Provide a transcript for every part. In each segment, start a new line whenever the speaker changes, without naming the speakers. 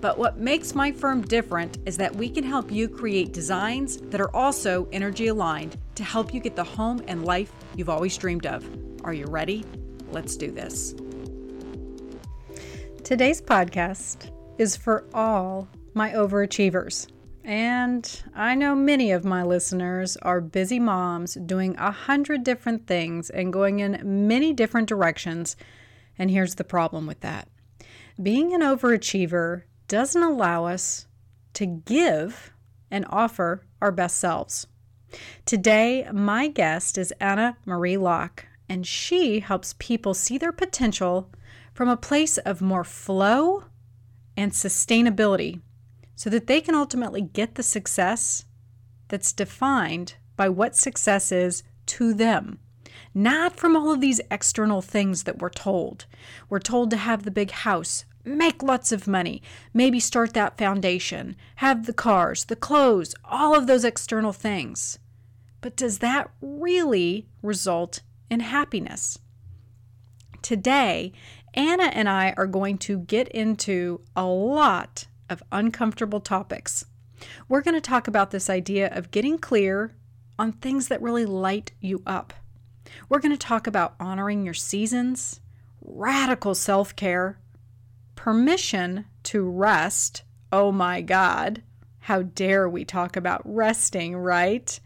But what makes my firm different is that we can help you create designs that are also energy aligned to help you get the home and life you've always dreamed of. Are you ready? Let's do this. Today's podcast is for all my overachievers. And I know many of my listeners are busy moms doing a hundred different things and going in many different directions. And here's the problem with that being an overachiever doesn't allow us to give and offer our best selves. Today, my guest is Anna Marie Locke, and she helps people see their potential from a place of more flow and sustainability so that they can ultimately get the success that's defined by what success is to them. Not from all of these external things that we're told. We're told to have the big house, make lots of money, maybe start that foundation, have the cars, the clothes, all of those external things. But does that really result in happiness? Today, Anna and I are going to get into a lot of uncomfortable topics. We're going to talk about this idea of getting clear on things that really light you up. We're going to talk about honoring your seasons, radical self care, permission to rest. Oh my God, how dare we talk about resting, right?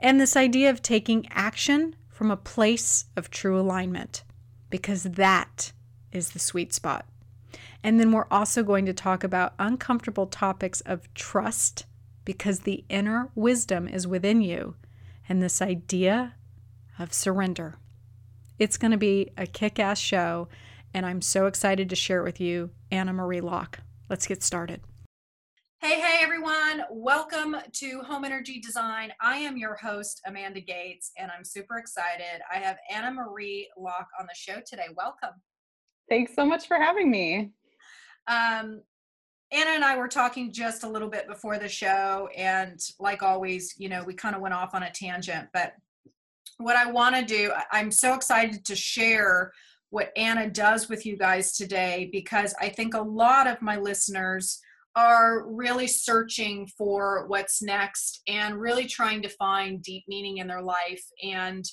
And this idea of taking action from a place of true alignment, because that is the sweet spot. And then we're also going to talk about uncomfortable topics of trust, because the inner wisdom is within you, and this idea of surrender. It's going to be a kick ass show and I'm so excited to share it with you, Anna Marie Locke. Let's get started. Hey, hey, everyone. Welcome to Home Energy Design. I am your host, Amanda Gates, and I'm super excited. I have Anna Marie Locke on the show today. Welcome.
Thanks so much for having me.
Um, Anna and I were talking just a little bit before the show, and like always, you know, we kind of went off on a tangent. But what I want to do, I'm so excited to share what Anna does with you guys today because I think a lot of my listeners are really searching for what's next and really trying to find deep meaning in their life and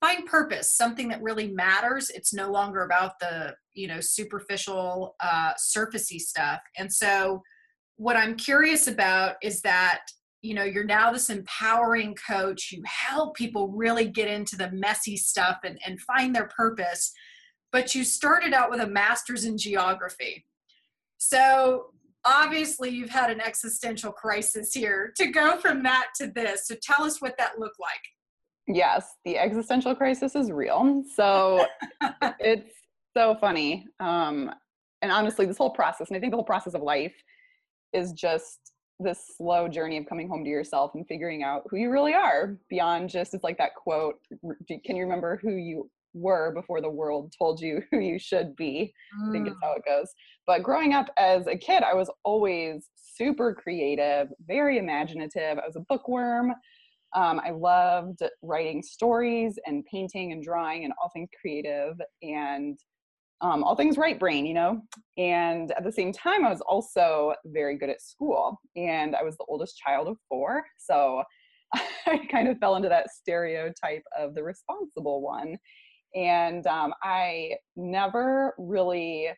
find purpose something that really matters. It's no longer about the you know superficial uh surfacey stuff. And so what i'm curious about is that you know you're now this empowering coach. You help people really get into the messy stuff and, and find their purpose but you started out with a master's in geography. So obviously you've had an existential crisis here to go from that to this. So tell us what that looked like.
Yes, the existential crisis is real. So it's so funny. Um, and honestly, this whole process, and I think the whole process of life is just this slow journey of coming home to yourself and figuring out who you really are beyond just it's like that quote can you remember who you were before the world told you who you should be. Mm. I think it's mm. how it goes. But growing up as a kid, I was always super creative, very imaginative. I was a bookworm. Um, I loved writing stories and painting and drawing and all things creative and um, all things right brain, you know? And at the same time, I was also very good at school. And I was the oldest child of four. So I kind of fell into that stereotype of the responsible one. And um, I never really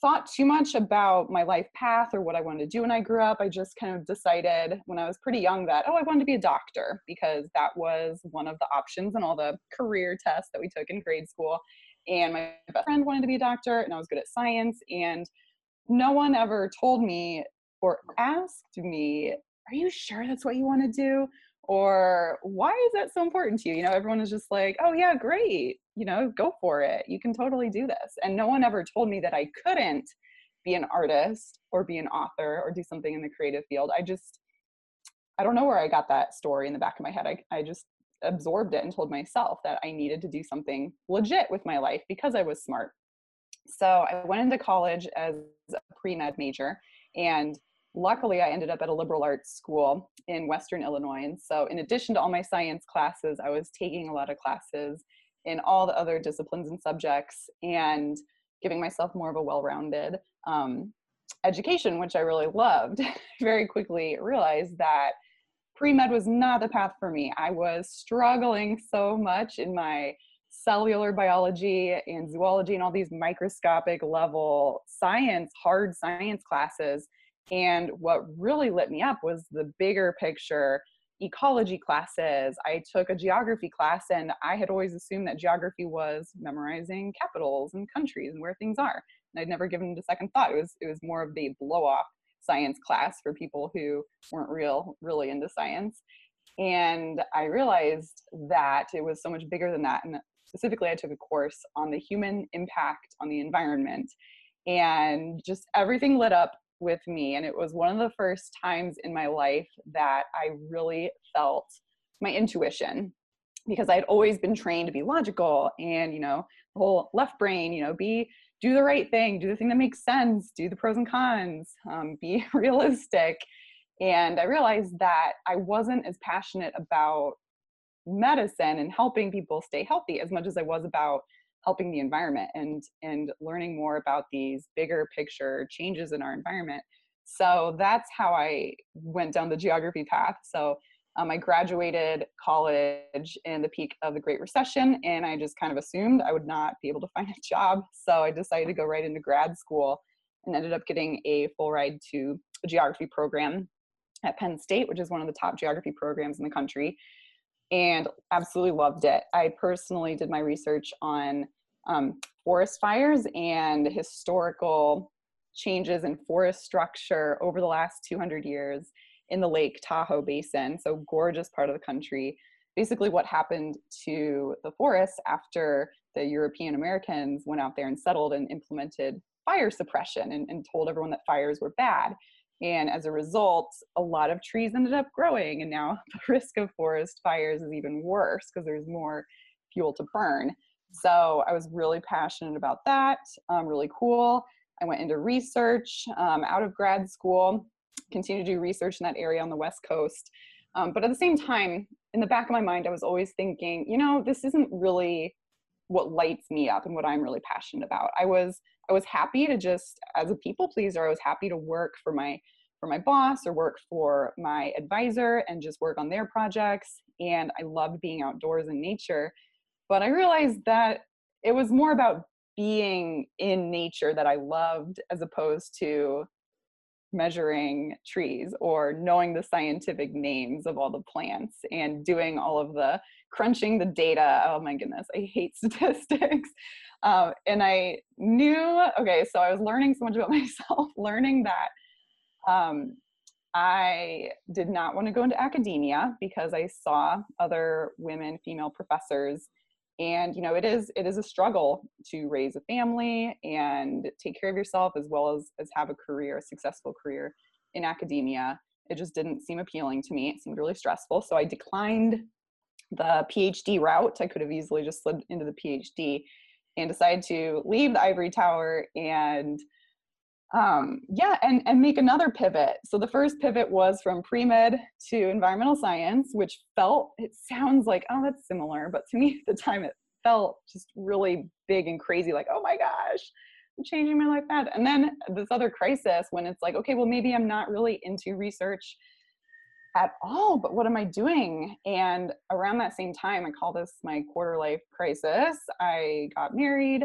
thought too much about my life path or what I wanted to do when I grew up. I just kind of decided when I was pretty young that, oh, I wanted to be a doctor because that was one of the options in all the career tests that we took in grade school. And my best friend wanted to be a doctor, and I was good at science. And no one ever told me or asked me, Are you sure that's what you want to do? Or why is that so important to you you know everyone is just like oh yeah great you know go for it you can totally do this and no one ever told me that i couldn't be an artist or be an author or do something in the creative field. I just, I don't know where I got that story in the back of my head. I, I just absorbed it and told myself that I needed to do something legit with my life because I was smart. So I went into college as a pre med major and luckily i ended up at a liberal arts school in western illinois and so in addition to all my science classes i was taking a lot of classes in all the other disciplines and subjects and giving myself more of a well-rounded um, education which i really loved. Very quickly realized that pre-med was not the path for me. I was struggling so much in my cellular biology and zoology and all these microscopic level science hard science classes and what really lit me up was the bigger picture ecology classes. I took a geography class, and I had always assumed that geography was memorizing capitals and countries and where things are. And I'd never given it a second thought. It was it was more of the blow off science class for people who weren't real really into science. And I realized that it was so much bigger than that. And specifically, I took a course on the human impact on the environment. And just everything lit up with me. And it was one of the first times in my life that I really felt my intuition because I'd always been trained to be logical and, you know, the whole left brain, you know, be, do the right thing, do the thing that makes sense, do the pros and cons, um, be realistic. And I realized that I wasn't as passionate about medicine and helping people stay healthy as much as I was about helping the environment and and learning more about these bigger picture changes in our environment. So that's how i went down the geography path. So um, i graduated college in the peak of the great recession and i just kind of assumed i would not be able to find a job. So i decided to go right into grad school and ended up getting a full ride to a geography program at penn state which is one of the top geography programs in the country and absolutely loved it. I personally did my research on um, forest fires and historical changes in forest structure over the last 200 years in the Lake Tahoe Basin. So, gorgeous part of the country. Basically, what happened to the forests after the European Americans went out there and settled and implemented fire suppression and, and told everyone that fires were bad. And as a result, a lot of trees ended up growing. And now the risk of forest fires is even worse because there's more fuel to burn. So I was really passionate about that, um, really cool. I went into research um, out of grad school, continued to do research in that area on the West Coast. Um, but at the same time, in the back of my mind, I was always thinking, you know, this isn't really what lights me up and what I'm really passionate about. I was I was happy to just as a people pleaser, I was happy to work for my for my boss or work for my advisor and just work on their projects. And I loved being outdoors in nature. But I realized that it was more about being in nature that I loved as opposed to measuring trees or knowing the scientific names of all the plants and doing all of the crunching the data. Oh my goodness, I hate statistics. Um, and I knew, okay, so I was learning so much about myself, learning that um, I did not want to go into academia because I saw other women, female professors, and you know it is it is a struggle to raise a family and take care of yourself as well as as have a career, a successful career in academia. It just didn't seem appealing to me. It seemed really stressful, so I declined the PhD route. I could have easily just slid into the PhD and decided to leave the ivory tower and um, yeah, and, and make another pivot. So the first pivot was from pre-med to environmental science, which felt, it sounds like, oh, that's similar. But to me at the time, it felt just really big and crazy, like, oh my gosh, I'm changing my life that. And then this other crisis when it's like, okay, well, maybe I'm not really into research at all, but what am I doing? And around that same time, I call this my quarter life crisis. I got married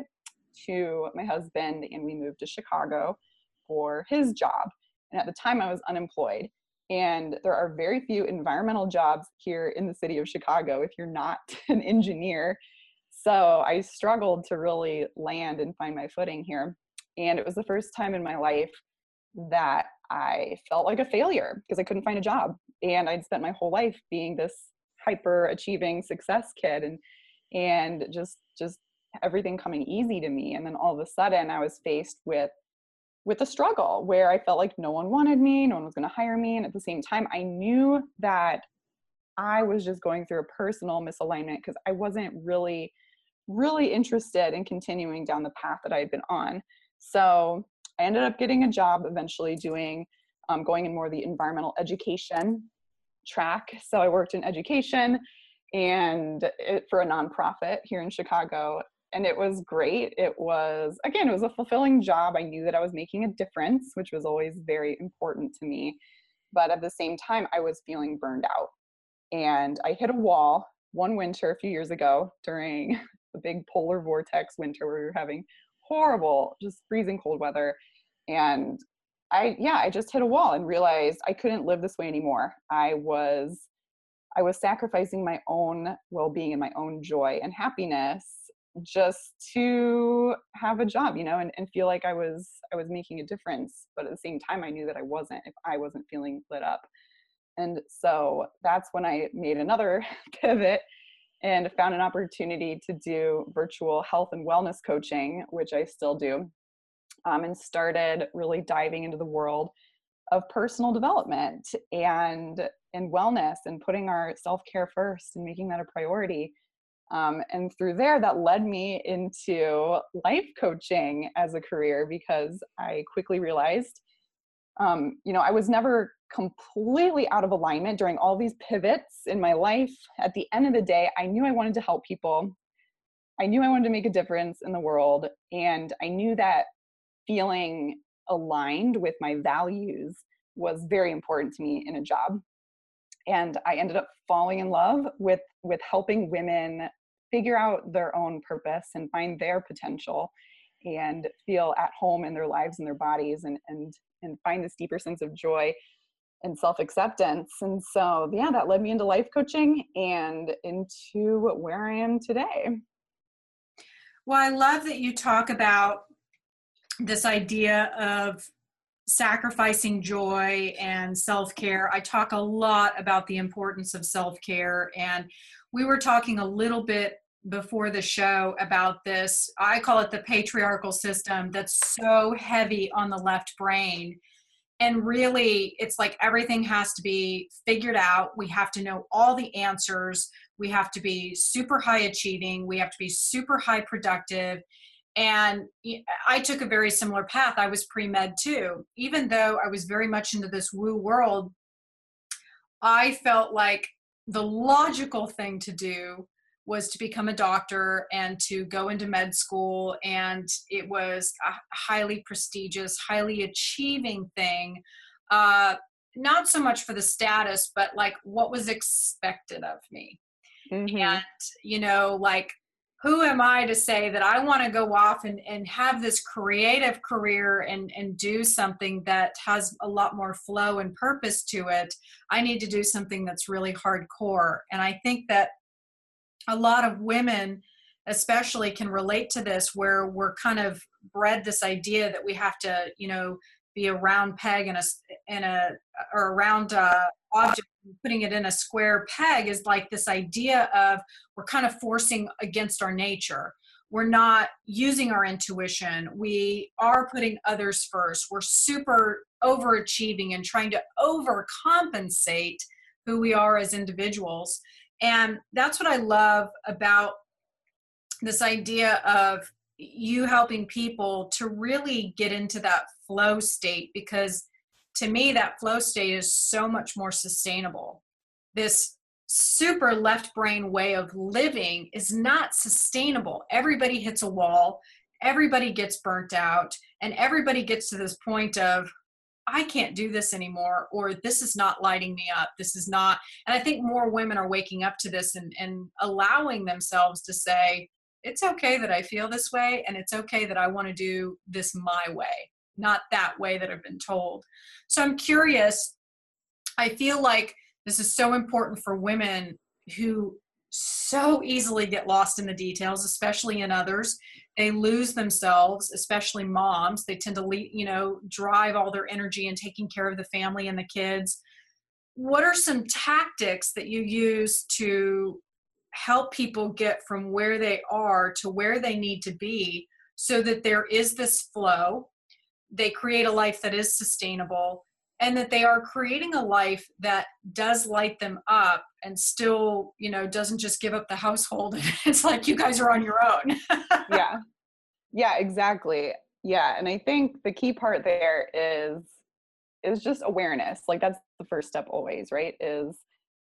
to my husband and we moved to Chicago for his job. And at the time, I was unemployed. And there are very few environmental jobs here in the city of Chicago if you're not an engineer. So I struggled to really land and find my footing here. And it was the first time in my life that I felt like a failure because I couldn't find a job. And I'd spent my whole life being this hyper achieving success kid and and just just everything coming easy to me. And then all of a sudden I was faced with with a struggle where I felt like no one wanted me, no one was going to hire me. And at the same time, I knew that I was just going through a personal misalignment because I wasn't really, really interested in continuing down the path that I had been on. So I ended up getting a job eventually doing, um, going in more the environmental education track. So I worked in education and it, for a nonprofit here in Chicago. And it was great. It was, again, it was a fulfilling job. I knew that I was making a difference, which was always very important to me. But at the same time, I was feeling burned out. And I hit a wall one winter a few years ago during the big polar vortex winter where we were having horrible, just freezing cold weather. And I, yeah, I just hit a wall and realized I couldn't live this way anymore. I was, I was sacrificing my own well-being and my own joy and happiness just to have a job, you know, and, and feel like I was, I was making a difference. But at the same time, I knew that I wasn't if I wasn't feeling lit up. And so that's when I made another pivot and found an opportunity to do virtual health and wellness coaching, which I still do, um, and started really diving into the world of personal development and and wellness and putting our self-care first and making that a priority um, and through there that led me into life coaching as a career because i quickly realized um, you know i was never completely out of alignment during all these pivots in my life. At the end of the day, I knew I wanted to help people. I knew I wanted to make a difference in the world. And I knew that feeling aligned with my values was very important to me in a job. And I ended up falling in love with, with helping women figure out their own purpose and find their potential and feel at home in their lives and their bodies and, and, and find this deeper sense of joy and self acceptance. And so, yeah, that led me into life coaching and into where I am today.
Well, I love that you talk about this idea of sacrificing joy and self care. I talk a lot about the importance of self care. And we were talking a little bit before the show about this. I call it the patriarchal system that's so heavy on the left brain. And really it's like everything has to be figured out. We have to know all the answers. We have to be super high achieving. We have to be super high productive. And i took a very similar path. I was pre-med too. Even though i was very much into this woo world i felt like the logical thing to do was to become a doctor and to go into med school and it was a highly prestigious highly achieving thing. Uh, not so much for the status but like what was expected of me. Mm-hmm. and you know like who am i to say that i want to go off and, and have this creative career and, and do something that has a lot more flow and purpose to it? I need to do something that's really hardcore. And i think that a lot of women especially can relate to this where we're kind of bred this idea that we have to you know be a round peg in a in a or a round uh, object putting it in a square peg is like this idea of we're kind of forcing against our nature. We're not using our intuition. We are putting others first. We're super overachieving and trying to overcompensate who we are as individuals and that's what I love about this idea of you helping people to really get into that flow state because to me that flow state is so much more sustainable. This super left brain way of living is not sustainable. Everybody hits a wall everybody gets burnt out and everybody gets to this point of I can't do this anymore, or this is not lighting me up. This is not. And I think more women are waking up to this and, and allowing themselves to say, it's okay that I feel this way, and it's okay that I want to do this my way, not that way that I've been told. So I'm curious. I feel like this is so important for women who so easily get lost in the details, especially in others. They lose themselves, especially moms. They tend to, lead, you know, drive all their energy in taking care of the family and the kids. What are some tactics that you use to help people get from where they are to where they need to be so that there is this flow? they create a life that is sustainable and that they are creating a life that does light them up and still you know doesn't just give up the household. It's like you guys are on your own.
Yeah. Yeah exactly. Yeah and i think the key part there is is just awareness. Like that's the first step always right? Is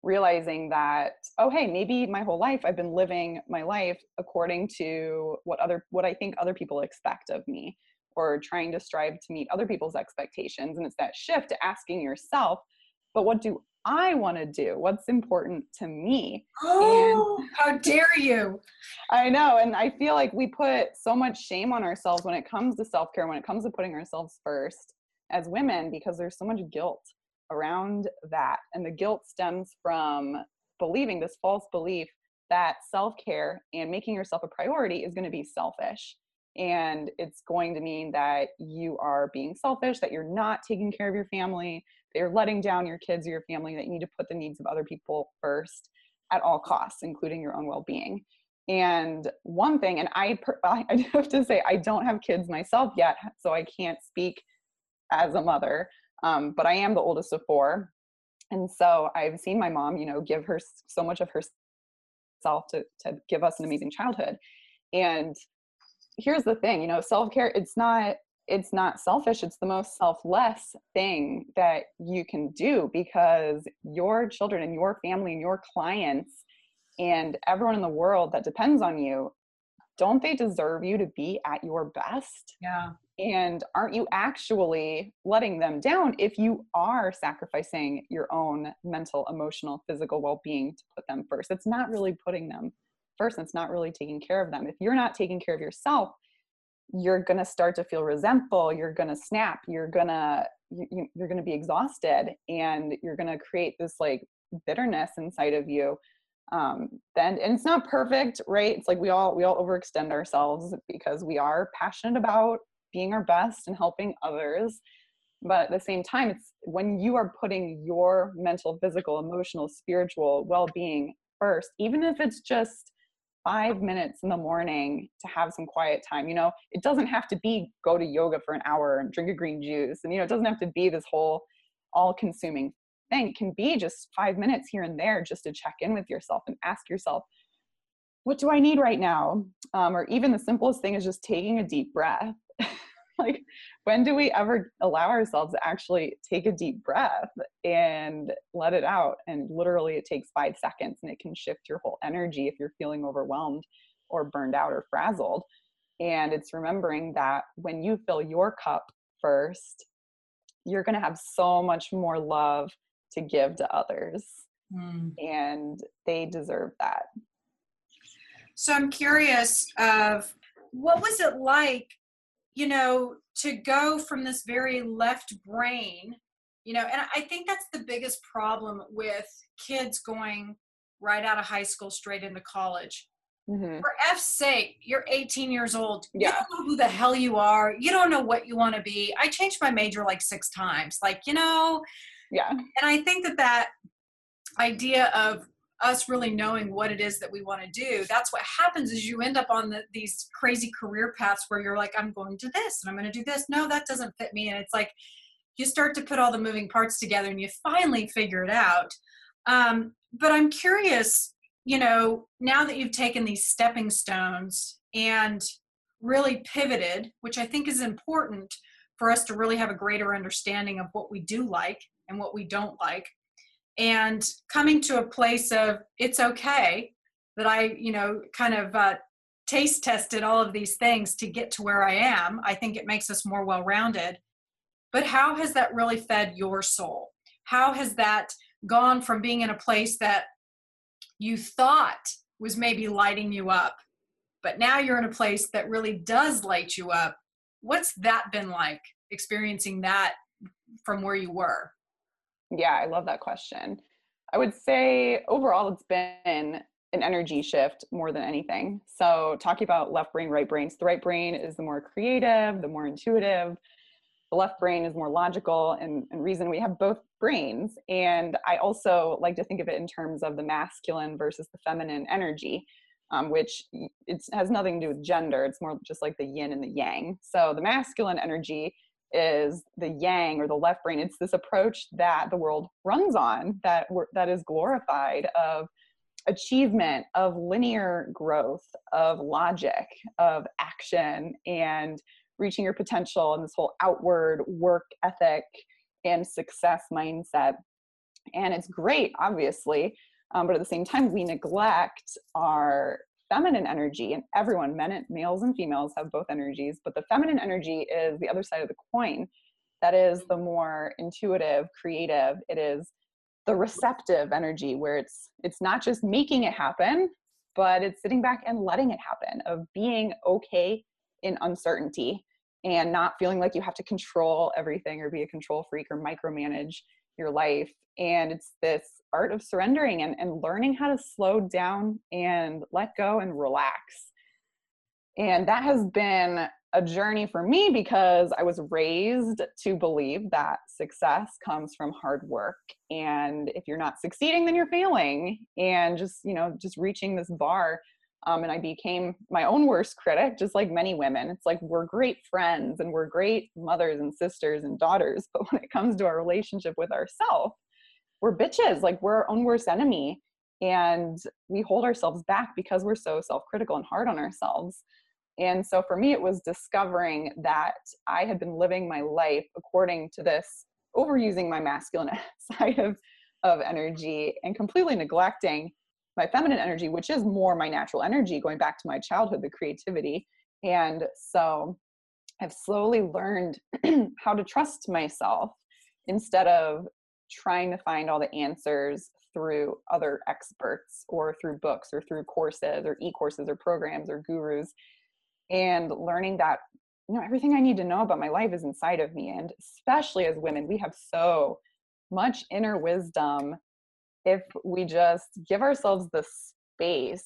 realizing that oh hey maybe my whole life i've been living my life according to what other what i think other people expect of me or trying to strive to meet other people's expectations and it's that shift to asking yourself but what do i want to do what's important to me
oh and, how dare you
i know and i feel like we put so much shame on ourselves when it comes to self-care when it comes to putting ourselves first as women because there's so much guilt around that. And the guilt stems from believing this false belief that self care and making yourself a priority is going to be selfish. And it's going to mean that you are being selfish, that you're not taking care of your family, that you're letting down your kids or your family, that you need to put the needs of other people first at all costs, including your own well being. And one thing, and I, I have to say, I don't have kids myself yet, so I can't speak as a mother. Um, but I am the oldest of four. And so I've seen my mom, you know, give her so much of herself to, to give us an amazing childhood. And here's the thing, you know, self-care, it's not, it's not selfish. It's the most selfless thing that you can do because your children and your family and your clients and everyone in the world that depends on you don't they deserve you to be at your best?
Yeah.
And aren't you actually letting them down if you are sacrificing your own mental, emotional, physical well being to put them first? It's not really putting them first. It's not really taking care of them. If you're not taking care of yourself, you're going to start to feel resentful. You're going to snap. You're going to you, you're going to be exhausted and you're going to create this like bitterness inside of you um then and it's not perfect right it's like we all we all overextend ourselves because we are passionate about being our best and helping others but at the same time it's when you are putting your mental physical emotional spiritual well-being first even if it's just five minutes in the morning to have some quiet time you know? It doesn't have to be go to yoga for an hour and drink a green juice and you know it doesn't have to be this whole all consuming thing can be just five minutes here and there just to check in with yourself and ask yourself what do i need right now? Um, or even the simplest thing is just taking a deep breath like when do we ever allow ourselves to actually take a deep breath and let it out? And literally it takes five seconds and it can shift your whole energy if you're feeling overwhelmed or burned out or frazzled. And it's remembering that when you fill your cup first you're going to have so much more love to give to others. Mm. and they deserve that.
So i'm curious of what was it like you know to go from this very left brain you know and i think that's the biggest problem with kids going right out of high school straight into college. Mm-hmm. for f's sake you're 18 years old. Yeah. you don't know who the hell you are. You don't know what you want to be. I changed my major like six times. Like you know?
Yeah.
And i think that that idea of us really knowing what it is that we want to do that's what happens is you end up on the, these crazy career paths where you're like i'm going to this and i'm going to do this. No that doesn't fit me and it's like you start to put all the moving parts together and you finally figure it out. Um, but i'm curious you know now that you've taken these stepping stones and really pivoted which i think is important for us to really have a greater understanding of what we do like and what we don't like and coming to a place of it's okay that i you know kind of uh, taste tested all of these things to get to where i am i think it makes us more well rounded but how has that really fed your soul? How has that gone from being in a place that you thought was maybe lighting you up but now you're in a place that really does light you up? What's that been like experiencing that from where you were
yeah, I love that question. I would say overall it's been an energy shift more than anything. So, talking about left brain, right brain, so the right brain is the more creative, the more intuitive. The left brain is more logical and, and reason. We have both brains. And I also like to think of it in terms of the masculine versus the feminine energy, um, which it has nothing to do with gender. It's more just like the yin and the yang. So, the masculine energy is the yang or the left brain. It's this approach that the world runs on that that is glorified of achievement, of linear growth, of logic, of action, and reaching your potential, and this whole outward work ethic and success mindset. And it's great, obviously, um, but at the same time, we neglect our feminine energy and everyone men males and females have both energies but the feminine energy is the other side of the coin. That is the more intuitive creative it is the receptive energy where it's it's not just making it happen but it's sitting back and letting it happen of being okay in uncertainty and not feeling like you have to control everything or be a control freak or micromanage your life and it's this art of surrendering and, and learning how to slow down and let go and relax and that has been a journey for me because I was raised to believe that success comes from hard work. And if you're not succeeding, then you're failing. And just, you know, just reaching this bar. Um, and I became my own worst critic, just like many women. It's like we're great friends and we're great mothers and sisters and daughters. But when it comes to our relationship with ourselves, we're bitches. Like we're our own worst enemy. And we hold ourselves back because we're so self critical and hard on ourselves. And so for me, it was discovering that I had been living my life according to this, overusing my masculine side of, of energy and completely neglecting my feminine energy, which is more my natural energy, going back to my childhood, the creativity. And so I've slowly learned how to trust myself instead of trying to find all the answers through other experts or through books or through courses or e-courses or programs or gurus and learning that you know everything i need to know about my life is inside of me and especially as women we have so much inner wisdom if we just give ourselves the space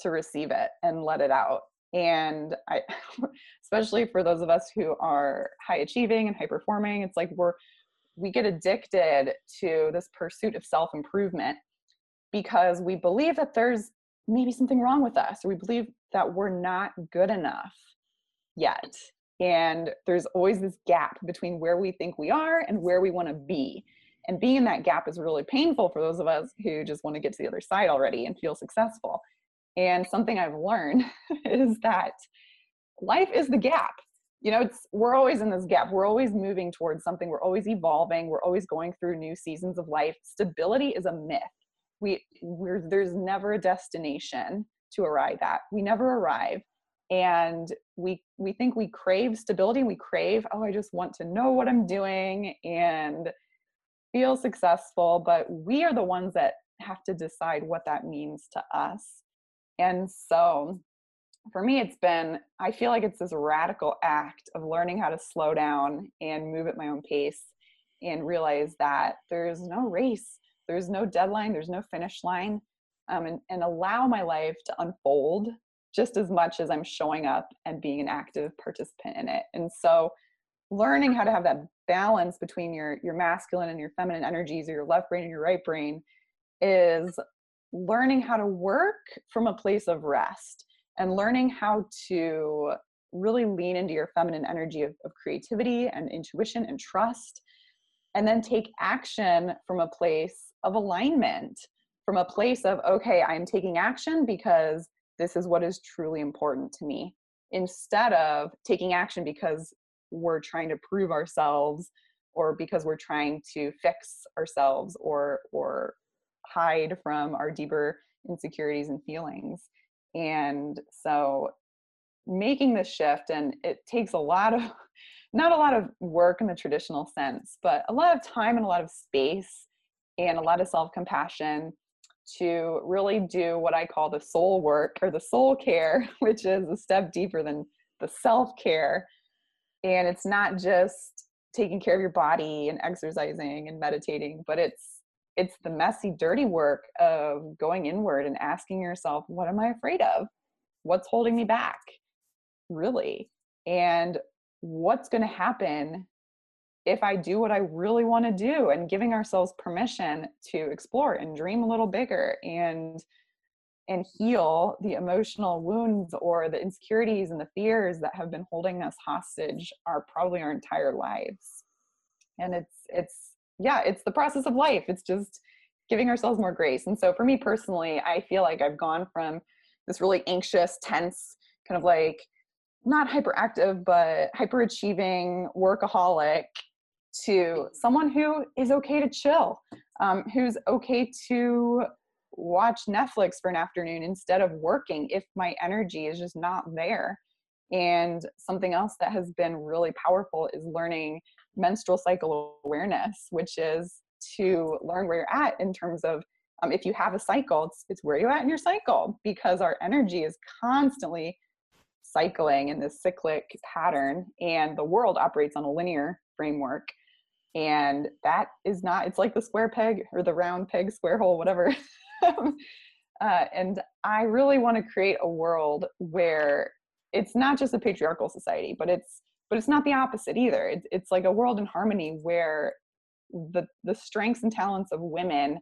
to receive it and let it out. And i especially for those of us who are high achieving and high performing it's like we're we get addicted to this pursuit of self improvement because we believe that there's maybe something wrong with us or we believe that we're not good enough yet. And there's always this gap between where we think we are and where we want to be and being in that gap is really painful for those of us who just want to get to the other side already and feel successful. And something i've learned is that life is the gap. You know it's we're always in this gap. We're always moving towards something. We're always evolving. We're always going through new seasons of life. Stability is a myth. We we're there's never a destination to arrive at. We never arrive. And we we think we crave stability. We crave oh i just want to know what i'm doing and feel successful but we are the ones that have to decide what that means to us. And so for me it's been i feel like it's this radical act of learning how to slow down and move at my own pace and realize that there's no race there's no deadline there's no finish line um, and, and allow my life to unfold just as much as i'm showing up and being an active participant in it. And so learning how to have that balance between your your masculine and your feminine energies or your left brain and your right brain is learning how to work from a place of rest and learning how to really lean into your feminine energy of, of creativity and intuition and trust and then take action from a place of alignment from a place of okay i'm taking action because this is what is truly important to me instead of taking action because we're trying to prove ourselves or because we're trying to fix ourselves or or hide from our deeper insecurities and feelings and so making this shift and it takes a lot of not a lot of work in the traditional sense but a lot of time and a lot of space and a lot of self compassion to really do what I call the soul work or the soul care, which is a step deeper than the self care. And it's not just taking care of your body and exercising and meditating, but it's it's the messy dirty work of going inward and asking yourself what am i afraid of? What's holding me back? really. And what's going to happen if I do what I really want to do and giving ourselves permission to explore and dream a little bigger and and heal the emotional wounds or the insecurities and the fears that have been holding us hostage are probably our entire lives. And it's it's yeah it's the process of life. It's just giving ourselves more grace. And so for me personally i feel like i've gone from this really anxious tense kind of like not hyperactive but hyperachieving workaholic to someone who is okay to chill um, who's okay to watch Netflix for an afternoon instead of working if my energy is just not there. And something else that has been really powerful is learning menstrual cycle awareness, which is to learn where you're at in terms of um, if you have a cycle, it's, it's where you're at in your cycle because our energy is constantly cycling in this cyclic pattern and the world operates on a linear framework and that is not it's like the square peg or the round peg square hole whatever uh, and I really want to create a world where it's not just a patriarchal society, but it's but it's not the opposite either. It's it's like a world in harmony where the the strengths and talents of women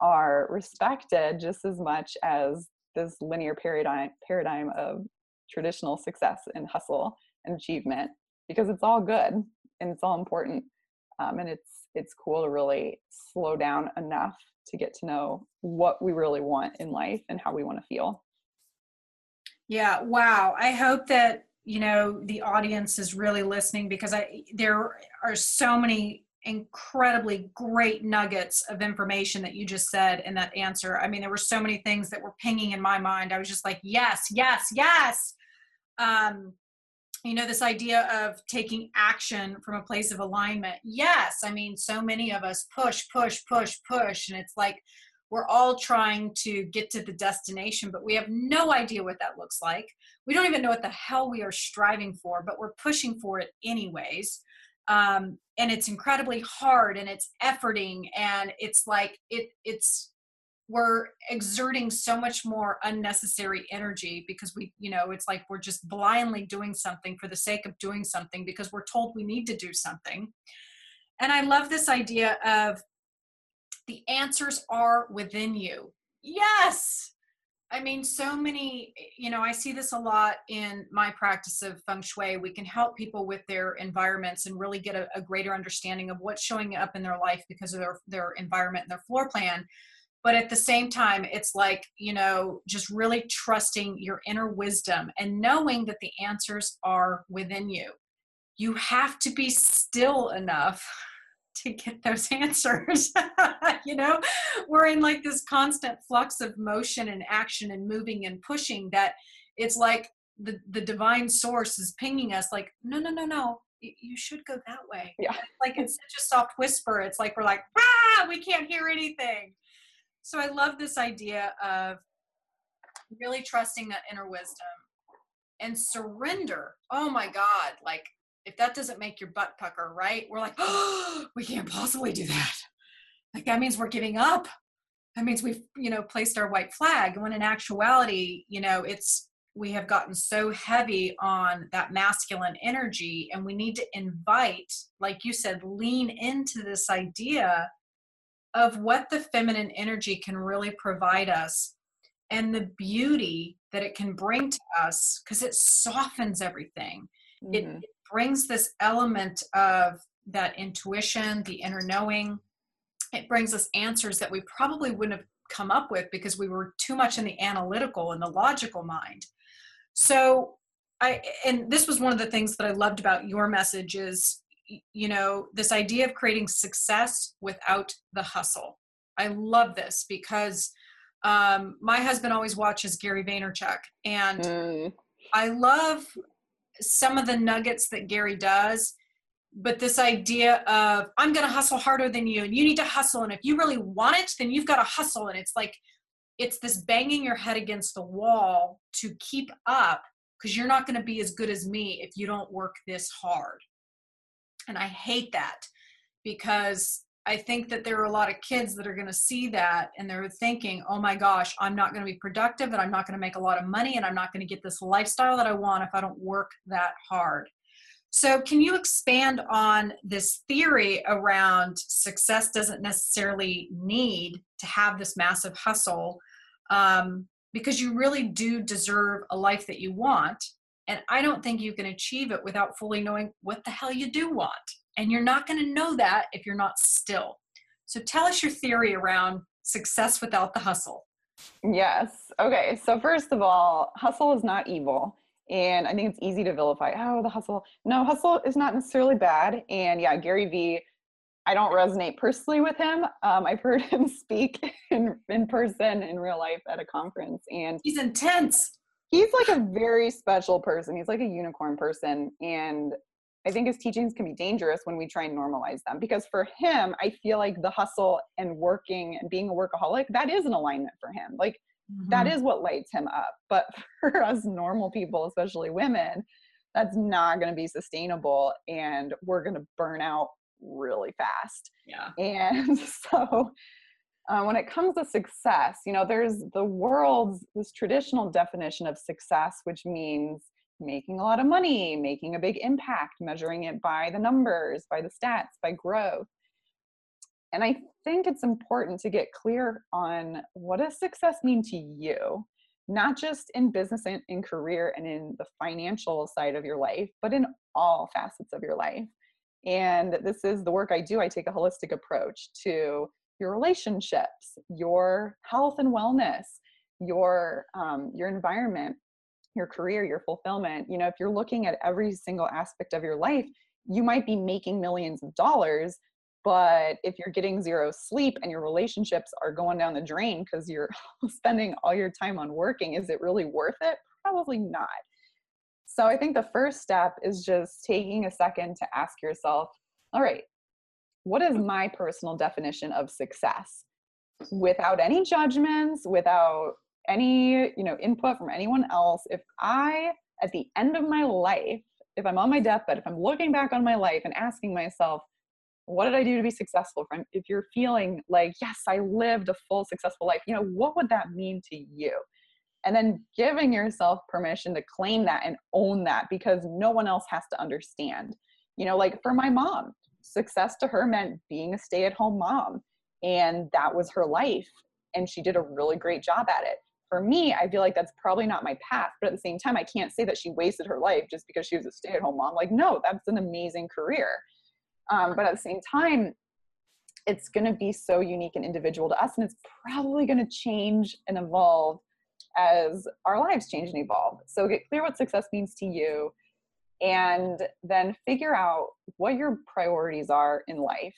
are respected just as much as this linear paradigm paradigm of traditional success and hustle and achievement because it's all good and it's all important um, and it's it's cool to really slow down enough to get to know what we really want in life and how we want to feel.
Yeah, wow. I hope that you know the audience is really listening because I there are so many incredibly great nuggets of information that you just said in that answer. I mean, there were so many things that were pinging in my mind. I was just like, yes, yes, yes. Um, you know this idea of taking action from a place of alignment. Yes i mean so many of us push push push push and it's like we're all trying to get to the destination but we have no idea what that looks like. We don't even know what the hell we are striving for but we're pushing for it anyways. Um, and it's incredibly hard and it's efforting and it's like it it's we're exerting so much more unnecessary energy because we you know it's like we're just blindly doing something for the sake of doing something because we're told we need to do something. And i love this idea of the answers are within you. Yes! I mean so many you know i see this a lot in my practice of feng shui. We can help people with their environments and really get a, a greater understanding of what's showing up in their life because of their, their environment and their floor plan but at the same time it's like you know just really trusting your inner wisdom and knowing that the answers are within you. You have to be still enough to get those answers. You know we're in like this constant flux of motion and action and moving and pushing that it's like the the divine source is pinging us like no no no no. You should go that way.
Yeah.
Like it's such a soft whisper. It's like we're like ah we can't hear anything so I love this idea of really trusting that inner wisdom and surrender. Oh my God. Like, if that doesn't make your butt pucker, right? We're like, oh, we can't possibly do that. Like, that means we're giving up. That means we've, you know, placed our white flag. When in actuality, you know, it's, we have gotten so heavy on that masculine energy and we need to invite like you said lean into this idea of what the feminine energy can really provide us and the beauty that it can bring to us because it softens everything. Mm-hmm. It, it brings this element of that intuition, the inner knowing. It brings us answers that we probably wouldn't have come up with because we were too much in the analytical and the logical mind. So I and this was one of the things that I loved about your message is you know this idea of creating success without the hustle i love this because um, my husband always watches gary vaynerchuk and mm. i love some of the nuggets that gary does but this idea of i'm going to hustle harder than you and you need to hustle and if you really want it then you've got to hustle and it's like it's this banging your head against the wall to keep up because you're not going to be as good as me if you don't work this hard and I hate that because I think that there are a lot of kids that are going to see that and they're thinking, oh my gosh, I'm not going to be productive and I'm not going to make a lot of money and I'm not going to get this lifestyle that I want if I don't work that hard. So, can you expand on this theory around success doesn't necessarily need to have this massive hustle? Um, because you really do deserve a life that you want. And I don't think you can achieve it without fully knowing what the hell you do want. And you're not going to know that if you're not still. So tell us your theory around success without the hustle.
Yes. Okay. So, first of all, hustle is not evil. And I think it's easy to vilify, oh, the hustle. No, hustle is not necessarily bad. And yeah, Gary Vee, I don't resonate personally with him. Um, I've heard him speak in, in person in real life at a conference. And
he's intense.
He's like a very special person. He's like a unicorn person. And I think his teachings can be dangerous when we try and normalize them because for him, I feel like the hustle and working and being a workaholic, that is an alignment for him. Like mm-hmm. that is what lights him up. But for us normal people, especially women, that's not going to be sustainable and we're going to burn out really fast.
Yeah.
And so uh, when it comes to success, you know, there's the world's this traditional definition of success, which means making a lot of money, making a big impact, measuring it by the numbers, by the stats, by growth. And I think it's important to get clear on what does success mean to you, not just in business and in career and in the financial side of your life, but in all facets of your life. And this is the work I do. I take a holistic approach to your relationships, your health and wellness, your um, your environment, your career, your fulfillment. You know, if you're looking at every single aspect of your life, you might be making millions of dollars, but if you're getting zero sleep and your relationships are going down the drain because you're spending all your time on working, is it really worth it? Probably not. So I think the first step is just taking a second to ask yourself, all right, what is my personal definition of success? Without any judgments, without any you know input from anyone else if i at the end of my life if i'm on my deathbed if i'm looking back on my life and asking myself what did i do to be successful? If you're feeling like yes i lived a full successful life you know what would that mean to you? And then giving yourself permission to claim that and own that because no one else has to understand. You know like for my mom success to her meant being a stay-at-home mom and that was her life and she did a really great job at it for me, I feel like that's probably not my path. But at the same time, I can't say that she wasted her life just because she was a stay at home mom. Like, no, that's an amazing career. Um, but at the same time, it's going to be so unique and individual to us. And it's probably going to change and evolve as our lives change and evolve. So get clear what success means to you and then figure out what your priorities are in life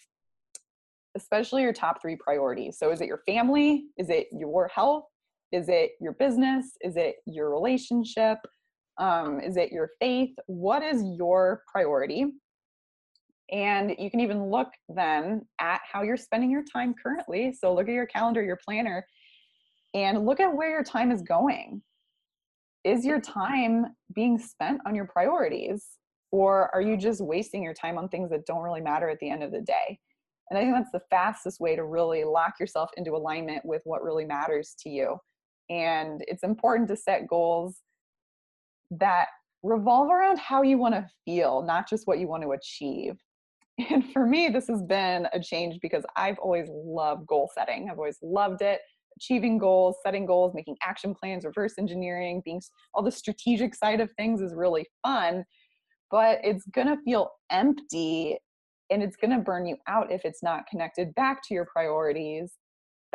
especially your top three priorities. So, is it your family? Is it your health? Is it your business? Is it your relationship? Um, is it your faith? What is your priority? And you can even look then at how you're spending your time currently. So look at your calendar, your planner, and look at where your time is going. Is your time being spent on your priorities? Or are you just wasting your time on things that don't really matter at the end of the day? And I think that's the fastest way to really lock yourself into alignment with what really matters to you. And it's important to set goals that revolve around how you want to feel, not just what you want to achieve. And for me, this has been a change because I've always loved goal setting. I've always loved it. Achieving goals, setting goals, making action plans, reverse engineering, being all the strategic side of things is really fun, but it's going to feel empty and it's going to burn you out if it's not connected back to your priorities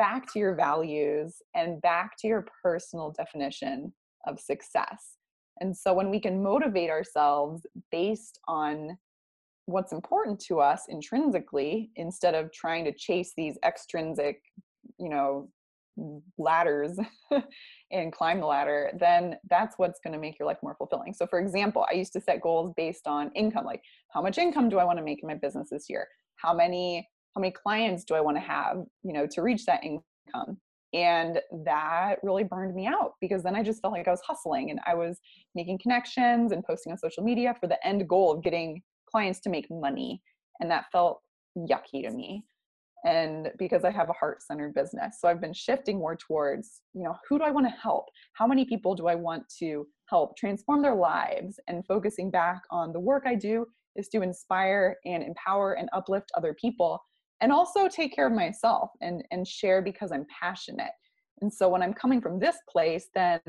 back to your values and back to your personal definition of success. And so when we can motivate ourselves based on what's important to us intrinsically instead of trying to chase these extrinsic, you know, ladders and climb the ladder, then that's what's going to make your life more fulfilling. So for example, I used to set goals based on income, like how much income do I want to make in my business this year? How many how many clients do I want to have, you know, to reach that income? And that really burned me out because then I just felt like I was hustling and I was making connections and posting on social media for the end goal of getting clients to make money. And that felt yucky to me. And because I have a heart centered business. So I've been shifting more towards, you know, who do I want to help? How many people do I want to help transform their lives? And focusing back on the work I do is to inspire and empower and uplift other people and also take care of myself and and share because i'm passionate And so when I'm coming from this place, then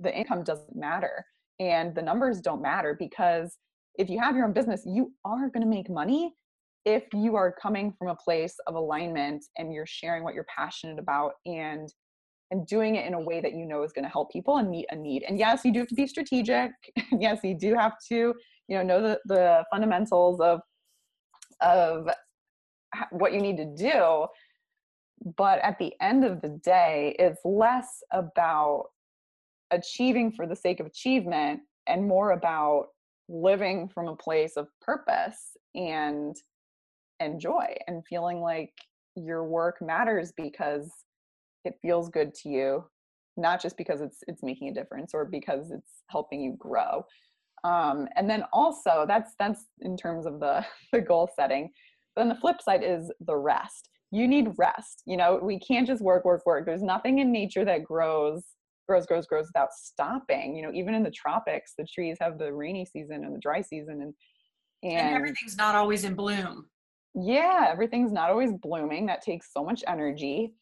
the income doesn't matter and the numbers don't matter because if you have your own business, you are going to make money if you are coming from a place of alignment and you're sharing what you're passionate about and and doing it in a way that you know is going to help people and meet a need. And yes, you do have to be strategic. yes, you do have to, you know, know the, the fundamentals of of what you need to do. But at the end of the day, it's less about achieving for the sake of achievement and more about living from a place of purpose and and joy and feeling like your work matters because it feels good to you not just because it's it's making a difference or because it's helping you grow. Um, and then also that's that's in terms of the the goal setting then the flip side is the rest. You need rest you know we can't just work work work. There's nothing in nature that grows grows grows grows without stopping. You know even in the tropics the trees have the rainy season and the dry season and
and, and everything's not always in bloom
yeah everything's not always blooming that takes so much energy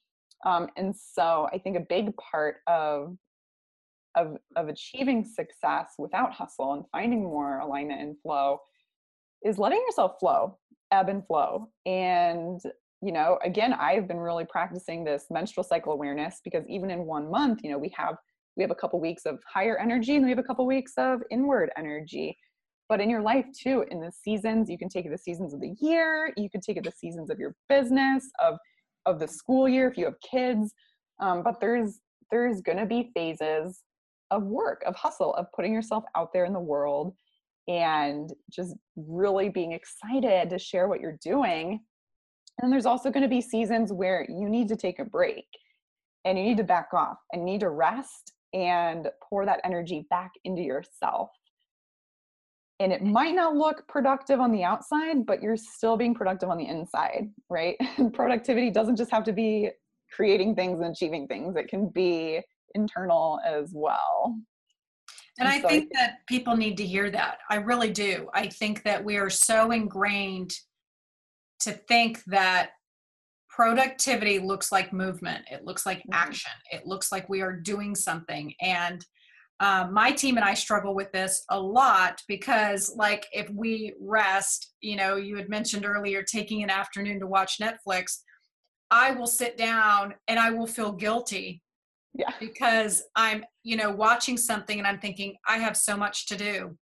um, and so i think a big part of of of achieving success without hustle and finding more alignment and flow is letting yourself flow ebb and flow and you know again i've been really practicing this menstrual cycle awareness because even in one month you know we have we have a couple weeks of higher energy and we have a couple weeks of inward energy but in your life too in the seasons you can take it the seasons of the year you can take it the seasons of your business of of the school year if you have kids um, but there's there's to be phases of work of hustle of putting yourself out there in the world and just really being excited to share what you're doing and there's also to be seasons where you need to take a break and you need to back off and need to rest and pour that energy back into yourself. And it might not look productive on the outside, but you're still being productive on the inside, right? Productivity doesn't just have to be creating things and achieving things, it can be internal as well.
And, I think that people need to hear that. I really do. I think that we are so ingrained to think that productivity looks like movement it looks like mm-hmm. action it looks like we are doing something and uh, my team and i struggle with this a lot because like if we rest you know you had mentioned earlier taking an afternoon to watch netflix i will sit down and i will feel guilty
yeah.
because i'm you know watching something and i'm thinking i have so much to do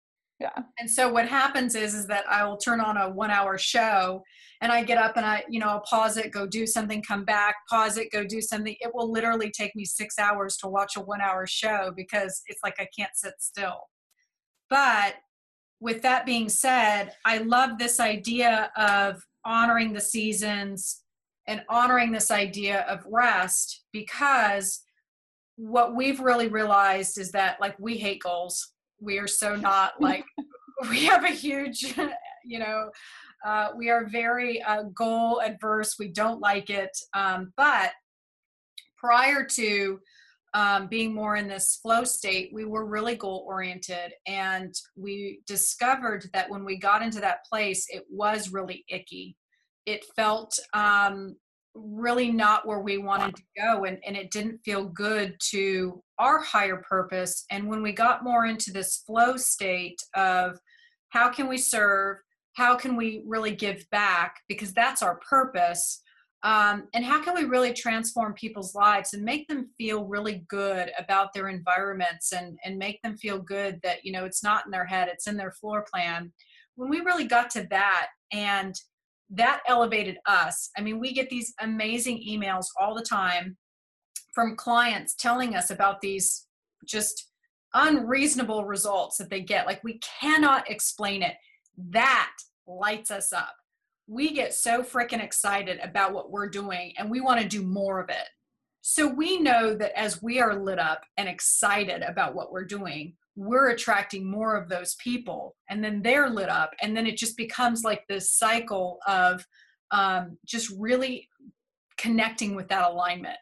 yeah
and so what happens is is that i will turn on a one hour show and I get up and I, you know, I'll pause it, go do something, come back, pause it, go do something. It will literally take me six hours to watch a one hour show because it's like I can't sit still. But with that being said, I love this idea of honoring the seasons and honoring this idea of rest because what we've really realized is that like we hate goals. We are so not like we have a huge you know uh, we are very uh, goal adverse. We don't like it. Um, but prior to um, being more in this flow state, we were really goal oriented. And we discovered that when we got into that place, it was really icky. It felt um, really not where we wanted to go. And, and it didn't feel good to our higher purpose. And when we got more into this flow state of how can we serve? how can we really give back because that's our purpose um, and how can we really transform people's lives and make them feel really good about their environments and and make them feel good that you know it's not in their head it's in their floor plan when we really got to that and that elevated us i mean we get these amazing emails all the time from clients telling us about these just unreasonable results that they get like we cannot explain it that lights us up. We get so freaking excited about what we're doing and we want to do more of it. So we know that as we are lit up and excited about what we're doing, we're attracting more of those people and then they're lit up. And then it just becomes like this cycle of um, just really connecting with that alignment.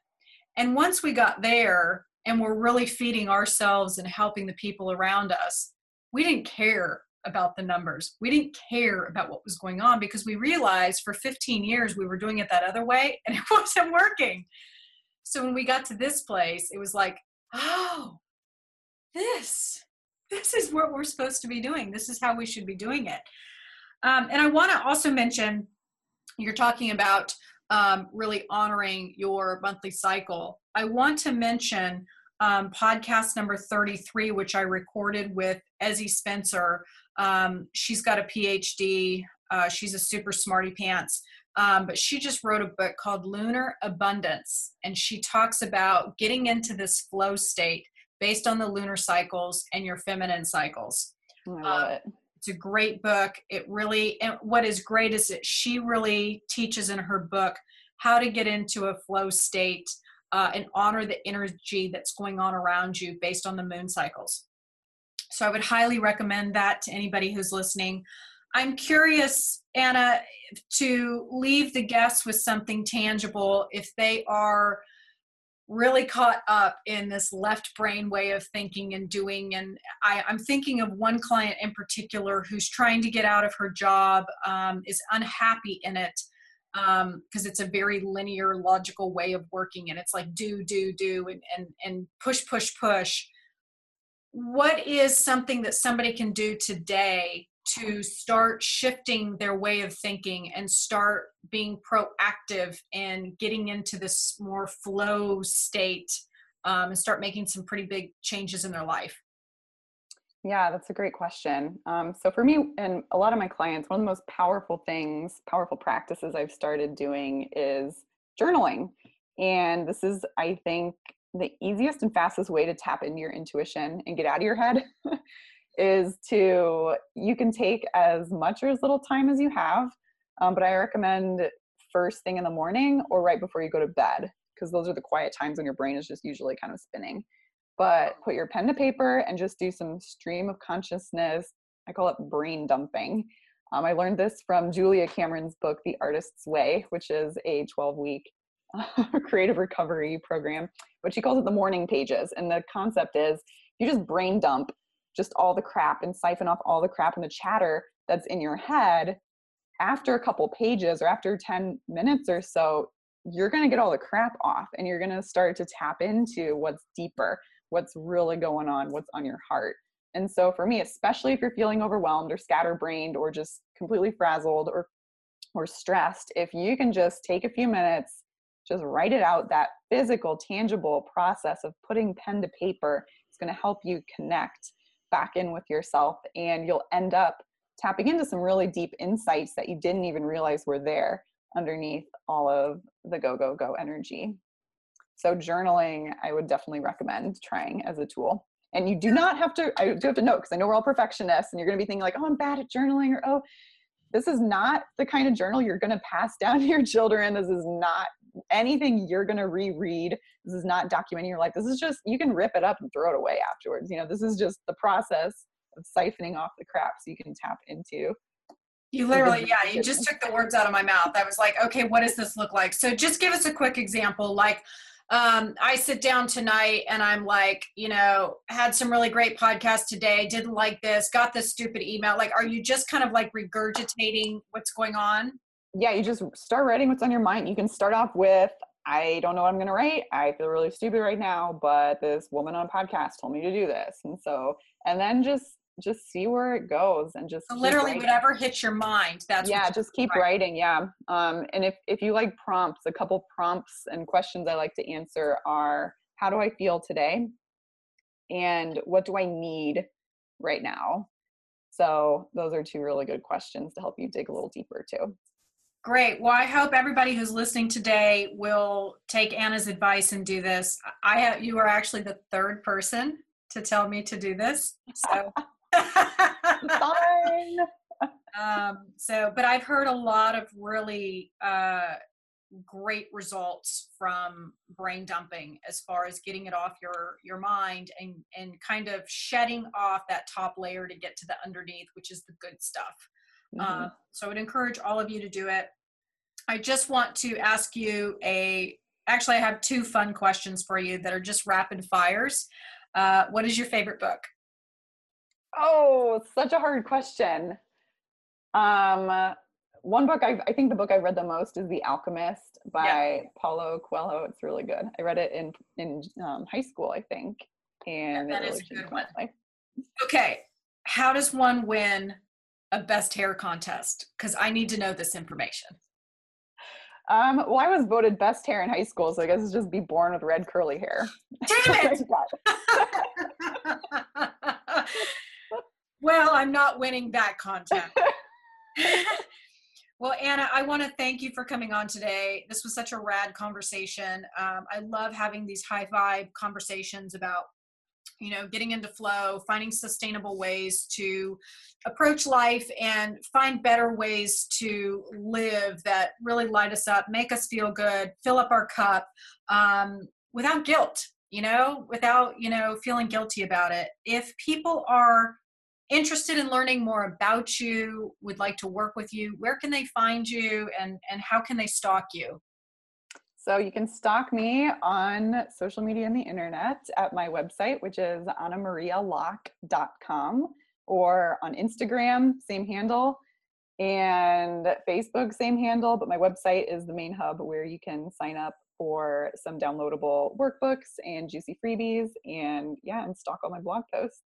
And once we got there and we're really feeding ourselves and helping the people around us, we didn't care about the numbers. We didn't care about what was going on because we realized for 15 years we were doing it that other way and it wasn't working. So when we got to this place, it was like, oh, this, this is what we're supposed to be doing. This is how we should be doing it. Um, and I want to also mention you're talking about um, really honoring your monthly cycle. I want to mention um, podcast number 33, which I recorded with Ezzie Spencer. Um, she's got a PhD. Uh, she's a super smarty pants. Um, but she just wrote a book called Lunar Abundance, and she talks about getting into this flow state based on the lunar cycles and your feminine cycles.
Oh, I love
Um,
it.
It's a great book. It really, and what is great is that she really teaches in her book how to get into a flow state uh, and honor the energy that's going on around you based on the moon cycles. So I would highly recommend that to anybody who's listening. I'm curious, Anna, to leave the guests with something tangible if they are really caught up in this left brain way of thinking and doing. And I, I'm thinking of one client in particular who's trying to get out of her job, um, is unhappy in it because um, it's a very linear, logical way of working, and it's like do, do, do, and and and push, push, push. What is something that somebody can do today to start shifting their way of thinking and start being proactive and getting into this more flow state um, and start making some pretty big changes in their life?
Yeah, that's a great question. Um, so for me and a lot of my clients, one of the most powerful things, powerful practices I've started doing is journaling. And this is, I think, the easiest and fastest way to tap into your intuition and get out of your head is to, you can take as much or as little time as you have. Um, but I recommend first thing in the morning or right before you go to bed, because those are the quiet times when your brain is just usually kind of spinning but put your pen to paper and just do some stream of consciousness. I call it brain dumping. Um, I learned this from Julia Cameron's book, The Artist's Way, which is a 12 week creative recovery program, but she calls it the morning pages. And the concept is you just brain dump just all the crap and siphon off all the crap and the chatter that's in your head. After a couple pages or after 10 minutes or so, you're going to get all the crap off and you're going to start to tap into what's deeper what's really going on, what's on your heart. And so for me, especially if you're feeling overwhelmed or scatterbrained or just completely frazzled or or stressed, if you can just take a few minutes, just write it out, that physical, tangible process of putting pen to paper is going to help you connect back in with yourself and you'll end up tapping into some really deep insights that you didn't even realize were there underneath all of the go go go energy. So journaling, I would definitely recommend trying as a tool. And you do not have to, I do have to note, because I know we're all perfectionists and you're going to be thinking like, oh, I'm bad at journaling or, oh, this is not the kind of journal you're going to pass down to your children. This is not anything you're going to reread. This is not documenting your life. This is just, you can rip it up and throw it away afterwards. You know, this is just the process of siphoning off the crap so you can tap into
You literally, yeah, you just took the words out of my mouth. I was like, okay, what does this look like? So just give us a quick example. Like, um, I sit down tonight and I'm like, you know, had some really great podcast today, didn't like this, got this stupid email. Like, are you just kind of like regurgitating what's going on?
Yeah, you just start writing what's on your mind. You can start off with, I don't know what I'm going to write. I feel really stupid right now, but this woman on a podcast told me to do this. And so, and then just just see where it goes and just
So literally
writing.
whatever hits your mind. That's
yeah just keep
write.
writing yeah um, and if if you like prompts a couple prompts and questions i like to answer are how do i feel today and what do i need right now so those are two really good questions to help you dig a little deeper too
Great. Well, I hope everybody who's listening today will take Anna's advice and do this. I have you are actually the third person to tell me to do this. So
fine
um, so but I've heard a lot of really uh, great results from brain dumping as far as getting it off your your mind and and kind of shedding off that top layer to get to the underneath, which is the good stuff. Uh, so I would encourage all of you to do it. I just want to ask you a. Actually, I have two fun questions for you that are just rapid fires. Uh, what is your favorite book?
oh such a hard question um one book I, I think the book I read the most is The Alchemist by yeah. Paulo Coelho. It's really good. I read it in in um, high school, I think, and
yeah, that is a good one. Okay, how does one win a best hair contest? Because I need to know this information.
Um, well, I was voted best hair in high school, so I guess it's just be born with red curly hair.
Damn it! well, I'm not winning that contest. well, Anna, I want to thank you for coming on today. This was such a rad conversation. Um, I love having these high vibe conversations about you know getting into flow finding sustainable ways to approach life and find better ways to live that really light us up make us feel good fill up our cup um, without guilt you know without you know feeling guilty about it. If people are interested in learning more about you would like to work with you where can they find you and and how can they stalk you
so you can stalk me on social media and the internet at my website, which is annamarialock.com, or on Instagram, same handle, and Facebook, same handle. But my website is the main hub where you can sign up for some downloadable workbooks and juicy freebies, and yeah, and stalk all my blog posts.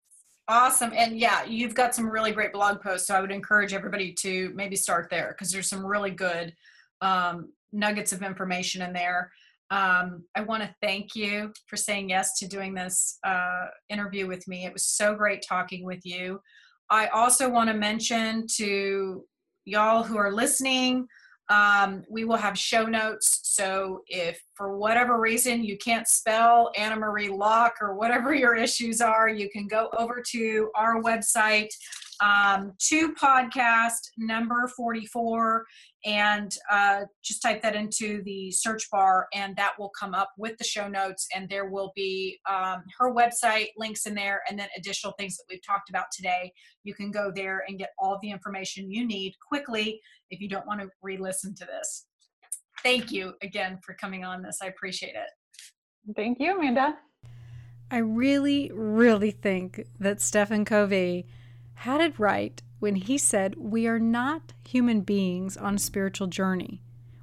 Awesome. And yeah, you've got some really great blog posts. So I would encourage everybody to maybe start there because there's some really good um, nuggets of information in there. Um, I want to thank you for saying yes to doing this uh, interview with me. It was so great talking with you. I also want to mention to y'all who are listening, um, we will have show notes. So if for whatever reason you can't spell Anna Marie Locke or whatever your issues are, you can go over to our website um, to podcast number 44 and uh, just type that into the search bar and that will come up with the show notes and there will be um, her website links in there and then additional things that we've talked about today. You can go there and get all the information you need quickly if you don't want to re-listen to this. Thank you again for coming on this. I appreciate it.
Thank you amanda.
I really really think that stephen covey had it right when he said, We are not human beings on a spiritual journey.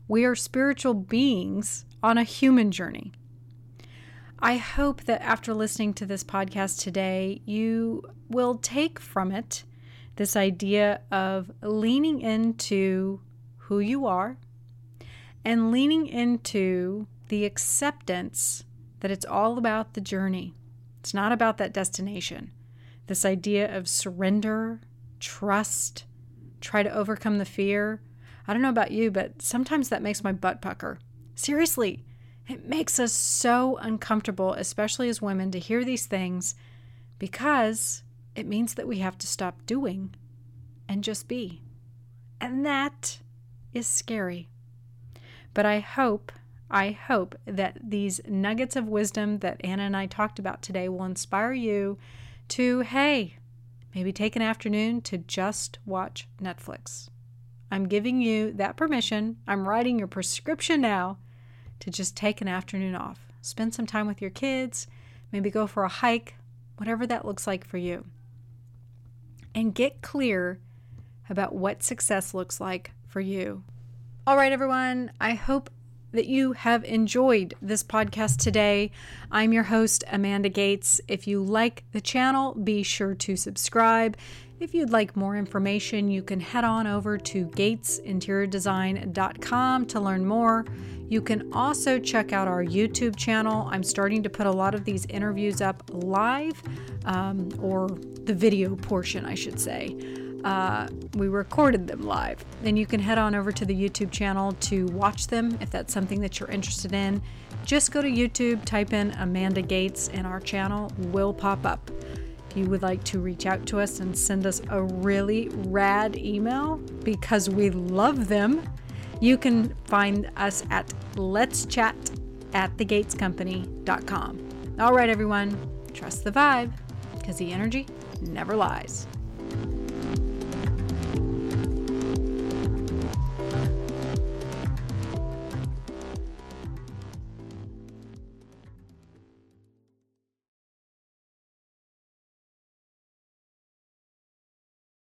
We are spiritual beings on a human journey. I hope that after listening to this podcast today, you will take from it this idea of leaning into who you are and leaning into the acceptance that it's all about the journey. It's not about that destination this idea of surrender, trust, try to overcome the fear. I don't know about you, but sometimes that makes my butt pucker. Seriously, it makes us so uncomfortable, especially as women, to hear these things because it means that we have to stop doing and just be. And that is scary. But I hope, I hope that these nuggets of wisdom that Anna and I talked about today will inspire you to, hey, maybe take an afternoon to just watch Netflix. I'm giving you that permission. I'm writing your prescription now to just take an afternoon off. Spend some time with your kids, maybe go for a hike, whatever that looks like for you. And get clear about what success looks like for you. All right, everyone, I hope that you have enjoyed this podcast today. I'm your host, Amanda Gates. If you like the channel, be sure to subscribe. If you'd like more information, you can head on over to gatesinteriordesign.com to learn more. You can also check out our YouTube channel. I'm starting to put a lot of these interviews up live, um, or the video portion, I should say uh, we recorded them live. And you can head on over to the YouTube channel to watch them if that's something that you're interested in. Just go to YouTube, type in Amanda Gates, and our channel will pop up. If you would like to reach out to us and send us a really rad email because we love them, you can find us at let's chat at thegatescompany.com. All right, everyone, trust the vibe because the energy never lies.